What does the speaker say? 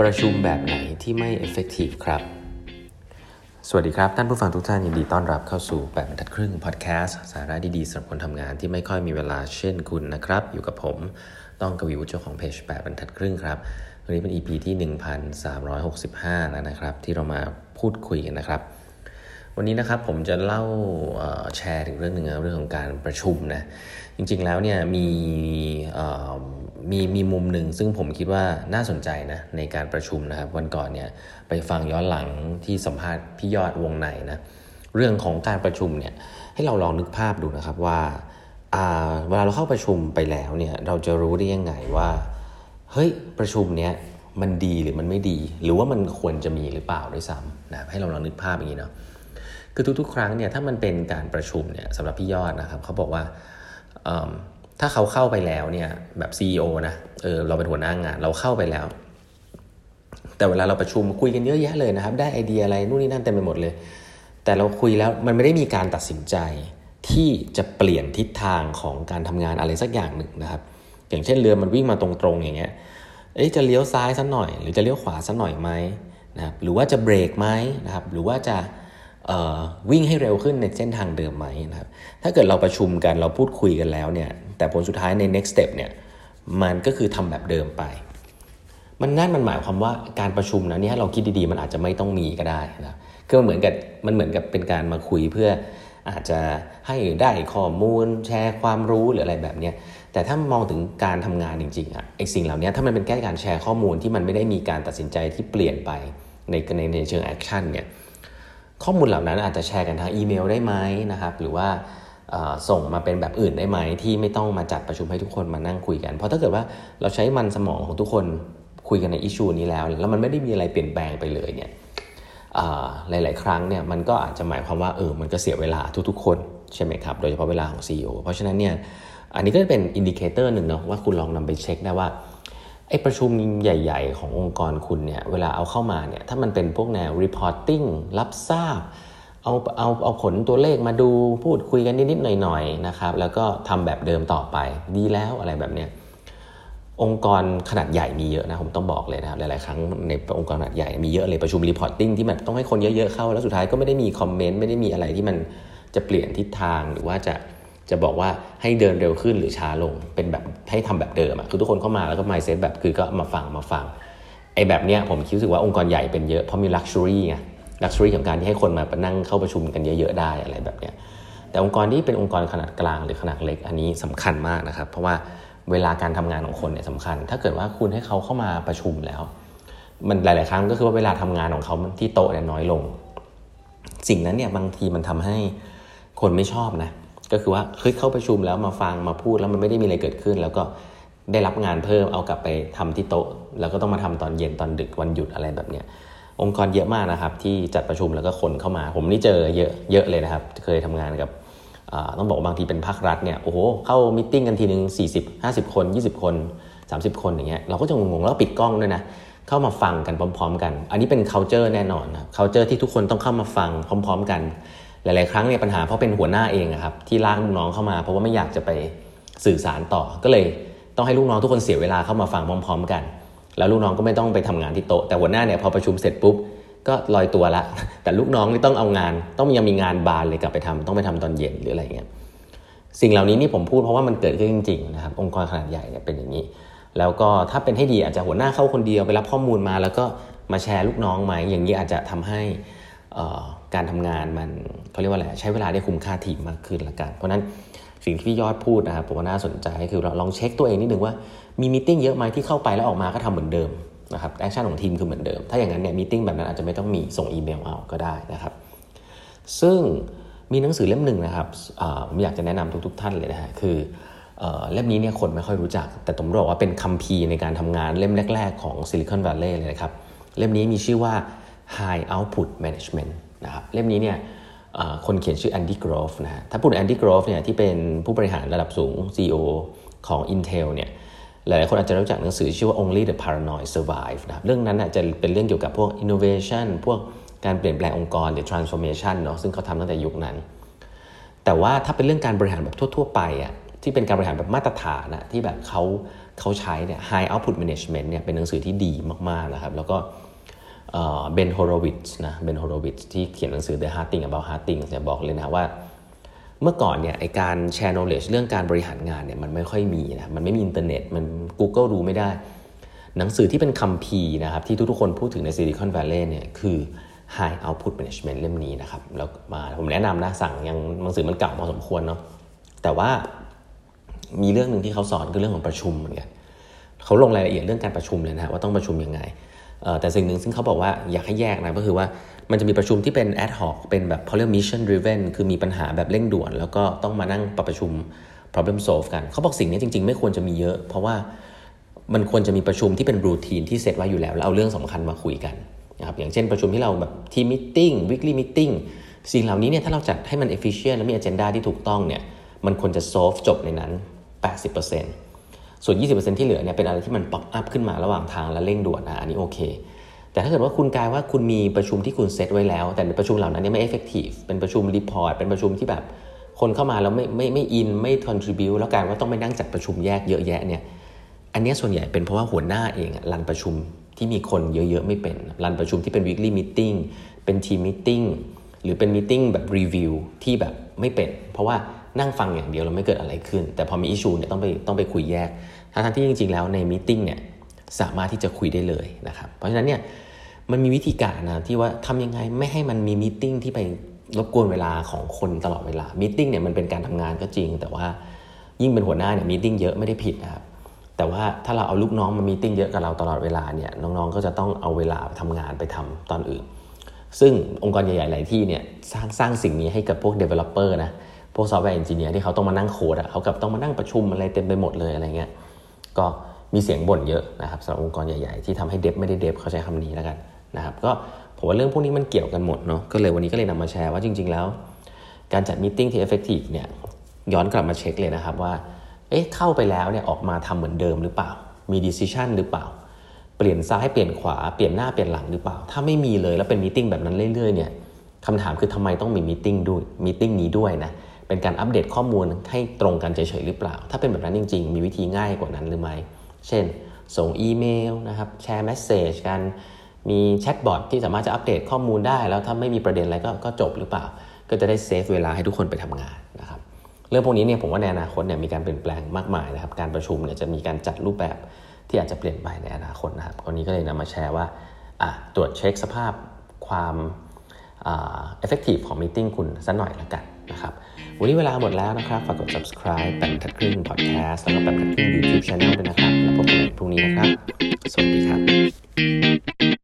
ประชุมแบบไหนที่ไม่ effective ครับ สวัสดีครับ ท่านผู้ฟังทุกท่านยินดีต้อนรับเข้าสู่8บรรทัดครึ่งพอดแคสต์สาระดีๆสำหรับคนทำงานที่ไม่ค่อยมีเวลาเช่นคุณนะครับ อยู่กับผมต้องกวีวุฒิเจ้าของเพจ8บรรทัดครึ่งครับวันนี้เป็น EP ที่ 1365 แล้วนะครับ ที่เรามาพูดคุยกันนะครับ วันนี้นะครับผมจะเล่าแชร์ถึงเรื่องหนึ่งเรื่องของการประชุมนะจริงๆแล้วเนี่ยมีมีมีมุมหนึ่งซึ่งผมคิดว่าน่าสนใจนะในการประชุมนะครับ วันก่อนเนี่ยไปฟังย้อนหลังที่สัมภาษณ์พี่ยอดวงในนะเรื่องของการประชุมเนี่ยให้เราลองนึกภาพดูนะครับว่าเวลาเราเข้าประชุมไปแล้วเนี่ยเราจะรู้ได้ยังไงว่าเฮ้ยประชุมเนี้ยมันดีหรือมันไม่ดี หรือว่ามันควรจะมีหรือเปล่าด้วยซ้ำนะให้เราลองนึกภาพอย่างนี้เนาะ คือทุกๆ ครั้งเนี่ยถ้ามันเป็นการประชุมเนี่ยสำหรับพี่ยอดนะครับเขาบอกว่าถ้าเขาเข้าไปแล้วเนี่ยแบบ CEO นะเออเราเป็นหัวหน้างานเราเข้าไปแล้ว แต่เวลาเราประชุมคุยกันเยอะแยะเลยนะครับ ได้ไอเดียอะไรนู่นนี่นั่นเต็มไปหมดเลย แต่เราคุยแล้วมันไม่ได้มีการตัดสินใจที่จะเปลี่ยนทิศทางของการทำงานอะไรสักอย่างหนึ่งนะครับ อย่างเช่นเรือมันวิ่งมาตรงๆอย่างเงี้ยเอ๊จะเลี้ยวซ้ายสักหน่อย หรือจะเลี้ยวขวาสักหน่อยไหมนะครับหรือว่าจะเบรกไหมนะครับหรือว่าจะ วิ่งให้เร็วขึ้นในเส้นทางเดิมไหมนะครับถ้าเกิดเราประชุมกันเราพูดคุยกันแล้วเนี่ยแต่ผลสุดท้ายใน next step เนี่ยมันก็คือทำแบบเดิมไป มันนั่นมันหมายความว่าการประชุมนะนี่เราคิดดีๆ มันอาจจะไม่ต้องมีก็ได้นะคือมันเหมือนกับมันเหมือนกับเป็นการมาคุยเพื่ออาจจะให้ได้ข้อมูล แชร์ความรู้หรืออะไรแบบนี้แต่ถ้ามองถึงการทำงานจริงๆอะไอสิ่งเหล่านี้ถ้ามันเป็นแค่การแชร์ข้อมูลที่มันไม่ได้มีการตัดสินใจที่เปลี่ยนไปในในในเชิง action เนี่ย ข้อมูลเหล่านั้นอาจจะแชร์กันทางอีเมลได้ไหมนะครับ หรือว่าส่งมาเป็นแบบอื่นได้ไหมที่ไม่ต้องมาจัดประชุมให้ทุกคนมานั่งคุยกัน เพราะถ้าเกิดว่าเราใช้มันสมองของทุกคนคุยกันใน issue นี้แล้ว แล้วมันไม่ได้มีอะไรเปลี่ยนแปลงไปเลยเนี่ยหลาย ๆ ครั้งเนี่ยมันก็อาจจะหมายความว่าเออมันก็เสียเวลาทุก ๆ คนใช่ไหมครับ โดยเฉพาะเวลาของ CEO เพราะฉะนั้นเนี่ยอันนี้ก็จะเป็น indicator หนึ่งเนาะว่าคุณลองนำไปเช็คได้ว่า ไอ้ประชุมใหญ่ ๆ ขององค์กรคุณเนี่ยเวลาเอาเข้ามาเนี่ยถ้ามันเป็นพวกแนว reporting รับทราบ เอาเอาเอาผลตัวเลขมาดูพูดคุยกันนิด ๆ หน่อย ๆ นะครับ แล้วก็ทำแบบเดิมต่อไปดีแล้วอะไรแบบเนี้ยองค์กรขนาดใหญ่มีเยอะนะผมต้องบอกเลยนะครับหลาย ๆ ครั้งในองค์กรขนาดใหญ่มีเยอะเลยประชุม reporting ที่มันต้องให้คนเยอะ ๆ เข้า แล้วสุดท้ายก็ไม่ได้มีคอมเมนต์ไม่ได้มีอะไรที่มันจะเปลี่ยนทิศทางหรือว่าจะ จะบอกว่าให้เดินเร็วขึ้นหรือช้าลง เป็นแบบให้ทำแบบเดิมอะคือทุกคนเข้ามาแล้วก็ mindset แบบคือก็มาฟังมาฟังไอ้แบบเนี้ยผมรู้สึกว่าองค์กรใหญ่เป็นเยอะเพราะมี luxury ไง luxury ของการที่ให้คนมานั่งเข้าประชุมกันเยอะๆได้อะไรแบบเนี้ยแต่องค์กรที่เป็นองค์กรขนาดกลางหรือขนาดเล็กอันนี้สำคัญมากนะครับ เพราะว่าเวลาการทำงานของคนเนี่ยสำคัญ ถ้าเกิดว่าคุณให้เขาเข้ามาประชุมแล้ว มันหลาย ๆ ครั้งก็คือว่าเวลาทำงานของเขาที่โต๊ะเนี่ยน้อยลง สิ่งนั้นเนี่ยบางทีมันทำให้คนไม่ชอบนะ ก็คือว่าเฮ้ยเข้าประชุมแล้วมาฟังมาพูดแล้วมันไม่ได้มีอะไรเกิดขึ้น แล้วก็ได้รับงานเพิ่มเอากลับไปทำที่โต๊ะ แล้วก็ต้องมาทำตอนเย็นตอนดึกวันหยุดอะไรแบบเนี้ยองค์กรเยอะมากนะครับ ที่จัดประชุมแล้วก็คนเข้ามา ผมนี่เจอเยอะเยอะเลยนะครับ เคยทำงานกับต้องบอกบางทีเป็นภาครัฐเนี่ยโอ้โหเข้ามิ팅กันทีหนึ่ง40 50 คน 20 คน 30 คนอย่างเงี้ยเราก็จะงงๆแล้วปิดกล้องด้วยนะเข้ามาฟังกันพร้อม ๆ กัน อันนี้เป็น culture แน่นอนนะ culture ที่ทุกคนต้องเข้ามาฟังพร้อม ๆ กัน หลาย ๆ ครั้งเนี่ยปัญหาเพราะเป็นหัวหน้าเองครับที่ลากลูกน้องเข้ามา เพราะว่าไม่อยากจะไปสื่อสารต่อ ก็เลยต้องให้ลูกน้องทุกคนเสียเวลาเข้ามาฟังพร้อม ๆ กัน แล้วลูกน้องก็ไม่ต้องไปทำงานที่โต๊ะแต่หัวหน้าเนี่ยพอประชุมเสร็จปุ๊บก็ลอยตัวละ แต่ลูกน้องนี่ต้องเอางาน ต้องยังมีงานบานเลยกลับไปทำต้องไปทำตอนเย็นหรืออะไรเงี้ยสิ่งเหล่านี้นี่ผมพูดเพราะว่ามันเกิดขึ้นจริงๆนะครับองค์กรขนาดใหญ่เนี่ยเป็นอย่างนี้ แล้วก็ถ้าเป็นให้ดีอาจจะหัวหน้าเข้าคนเดียวไปรับข้อมูลมา แล้วก็มาแชร์ลูกน้องไหมอย่างนี้อาจจะทำให้ การทำงานมันเขาเรียกว่าอะไรใช้เวลาได้คุ้มค่าทีมมากขึ้นละกัน เพราะนั้นสิ่งที่พี่ยอดพูดนะครับผมว่าน่าสนใจคือเราลองเช็คตัวเองนิดนึงว่ามี meeting เยอะไหมที่เข้าไปแล้วออกมาก็ทำเหมือนเดิมนะครับ action ของทีมคือเหมือนเดิม ถ้าอย่างนั้นเนี่ย meeting แบบนั้นอาจจะไม่ต้องมีส่งอีเมลเอาก็ได้นะครับ ซึ่งมีหนังสือเล่มหนึ่งนะครับผมอยากจะแนะนำทุกๆท่านเลยนะฮะคือเล่มนี้เนี่ยคนไม่ค่อยรู้จัก แต่ผมบอกว่าเป็นคัมภีร์ในการทำงานเล่มแรก ๆ ของ Silicon Valley เลยนะครับเล่มนี้มีชื่อว่า High Output Management นะครับเล่มนี้เนี่ยคนเขียนชื่อ Andy Grove นะฮะถ้าพูด Andy Grove เนี่ยที่เป็นผู้บริหารระดับสูง CEO ของ Intel เนี่ยหลายๆคนอาจจะรู้จักหนังสือชื่อว่า Only the Paranoid Survive นะครับเรื่องนั้นจะเป็นเรื่องเกี่ยวกับพวก innovation พวกการเปลี่ยนแปลงองค์กรหรือ transformation เนาะซึ่งเขาทำตั้งแต่ยุคนั้น แต่ว่าถ้าเป็นเรื่องการบริหารแบบทั่ว ๆ ไปอะที่เป็นการบริหารแบบมาตรฐานนะที่แบบเขาเขาใช้เนี่ย High Output Management เนี่ยเป็นหนังสือที่ดีมากๆนะครับแล้วก็ Ben Horowitz นะ Ben Horowitz ที่เขียนหนังสือ The Hard Thing About Hard Things เนี่ยบอกเลยนะว่า เมื่อก่อนเนี่ยไอ้การแชร์ knowledge เรื่องการบริหารงานเนี่ยมันไม่ค่อยมีนะมันไม่มีอินเทอร์เน็ตมัน Google ดูไม่ได้ หนังสือที่เป็นคัมภีร์นะครับที่ทุกๆคนพูดถึงในซิลิคอนแวลลย์เนี่ยคือ High Output Management เล่มนี้นะครับแล้วมาผมแนะนำนะสั่งยังหนังสือมันเก่าพอสมควรเนาะแต่ว่ามีเรื่องหนึ่งที่เขาสอนคือเรื่องของประชุมเหมือนกันเขาลงรายละเอียดเรื่องการประชุมเลยนะว่าต้องประชุมยังไง แต่สิ่งหนึ่งซึ่งเขาบอกว่าอยากให้แยกนะก็คือว่ามันจะมีประชุมที่เป็น ad hoc เป็นแบบเขาเรียก mission driven คือมีปัญหาแบบเร่งด่วน แล้วก็ต้องมานั่งประชุม problem solve กัน เขาบอกสิ่งนี้จริง ๆ ไม่ควรจะมีเยอะ เพราะว่ามันควรจะมีประชุมที่เป็น routine ที่เซตไว้อยู่แล้ว แล้วเอาเรื่องสำคัญมาคุยกันนะครับอย่างเช่นประชุมที่เราแบบทีมมิ팅วิกฤ y มิ팅สิ่งเหล่านี้เนี่ยถ้าเราจัดให้มัน efficient และมี agenda ที่ถูกต้องเนี่ยมันควรจะ solve จบในนั้น 80% ส่วน 20%ที่เหลือเนี่ยเป็นอะไรที่มัน pop up ขึ้นมาระหว่างทางและเร่งด่วนนะอันนี้โอเค แต่ถ้าเกิดว่าคุณกลายว่าคุณมีประชุมที่คุณเซตไว้แล้ว แต่ประชุมเหล่านั้นเนี่ยไม่ effective เป็นประชุม report เป็นประชุมที่แบบคนเข้ามาแล้วไม่ไม่ไม่อินไม่คอนทริบิวแล้วการว่าต้องไปนั่งจัดประชุมแยกเยอะแยะเนี่ยอันนี้ส่วนใหญ่เป็นเพราะว่าหัวหน้าเองรันประชุมที่มีคนเยอะๆไม่เป็นรันประชุมที่เป็น weekly meeting เป็นทีมมิ팅หรือเป็นมิ팅แบบรีวิวที่แบบไม่เป็น เพราะว่านั่งฟังอย่างเดียวเราไม่เกิดอะไรขึ้น แต่พอมีอิชูเนี่ยต้องไปต้องไปคุยแยก ทั้งที่จริงๆแล้วในมิ팅เนี่ยสามารถที่จะคุยได้เลยนะครับเพราะฉะนั้นเนี่ยมันมีวิธีการนะที่ว่าทำยังไงไม่ให้มันมีมิ팅ที่ไปรบกวนเวลาของคนตลอดเวลามิ팅เนี่ยมันเป็นการทำงานก็จริง แต่ว่ายิ่งเป็นหัวหน้าเนี่ยมิ팅เยอะไม่ได้ผิดนะครับแต่ว่าถ้าเราเอาลูกน้องมามีติ้งเยอะกับเราตลอดเวลาเนี่ยน้องๆก็จะต้องเอาเวลาทำงานไปทำตอนอื่น ซึ่งองค์กรใหญ่ๆหลายที่เนี่ยสร้างสร้างสิ่งนี้ให้กับพวก developer นะพวกซอฟต์แวร์เอนจิเนียร์ที่เขาต้องมานั่งโค้ดอะเขากับต้องมานั่งประชุมอะไรเต็มไปหมดเลยอะไรเงี้ย ก็มีเสียงบ่นเยอะนะครับสำหรับองค์กรใหญ่ ๆ ที่ทำให้ dev ไม่ได้ dev เขาใช้คำนี้แล้วกันนะครับก็ผมว่าเรื่องพวกนี้มันเกี่ยวกันหมดเนาะก็เลยวันนี้ก็เลยนำมาแชร์ว่าจริง ๆ แล้ว การจัด meeting ที่ effective เนี่ยย้อนกลับมาเช็คเลยนะครับว่าเอ๊ะเข้าไปแล้วเนี่ยออกมาทำเหมือนเดิมหรือเปล่า มี decision หรือเปล่า เปลี่ยนซ้ายเปลี่ยนขวาเปลี่ยนหน้าเปลี่ยนหลังหรือเปล่า ถ้าไม่มีเลยแล้วเป็น meeting แบบนั้นเรื่อยๆเนี่ยคำถามคือทำไมต้องมี meeting ด้วย meeting นี้ด้วยนะ เป็นการอัปเดตข้อมูลให้ตรงกันเฉยๆหรือเปล่า ถ้าเป็นแบบนั้นจริง ๆ มีวิธีง่ายกว่านั้นหรือไม่ เช่น ส่งอีเมลนะครับ แชร์ message กัน มีแชทบอทที่สามารถจะอัปเดตข้อมูลได้ แล้วถ้าไม่มีประเด็นอะไรก็ก็จบหรือเปล่า ก็จะได้ save เวลาให้ทุกคนไปทำงานนะครับ เรื่องพวกนี้เนี่ยผมว่าในอนาคตเนี่ยมีการเปลี่ยนแปลงมากมายนะครับ การประชุมเนี่ยจะมีการจัดรูปแบบที่อาจจะเปลี่ยนไปในอนาคตนะครับวันนี้ก็เลยนำมาแชร์ว่าตรวจเช็คสภาพความ effective ของ meeting คุณสักหน่อยละกัน วันนี้เวลาหมดแล้วนะครับ ฝากกด subscribe แปดบรรทัดครึ่ง podcast แล้วก็แปดบรรทัดครึ่ง YouTube channel ด้วยนะครับ แล้วพบกันใหม่พรุ่งนี้นะครับ สวัสดีครับ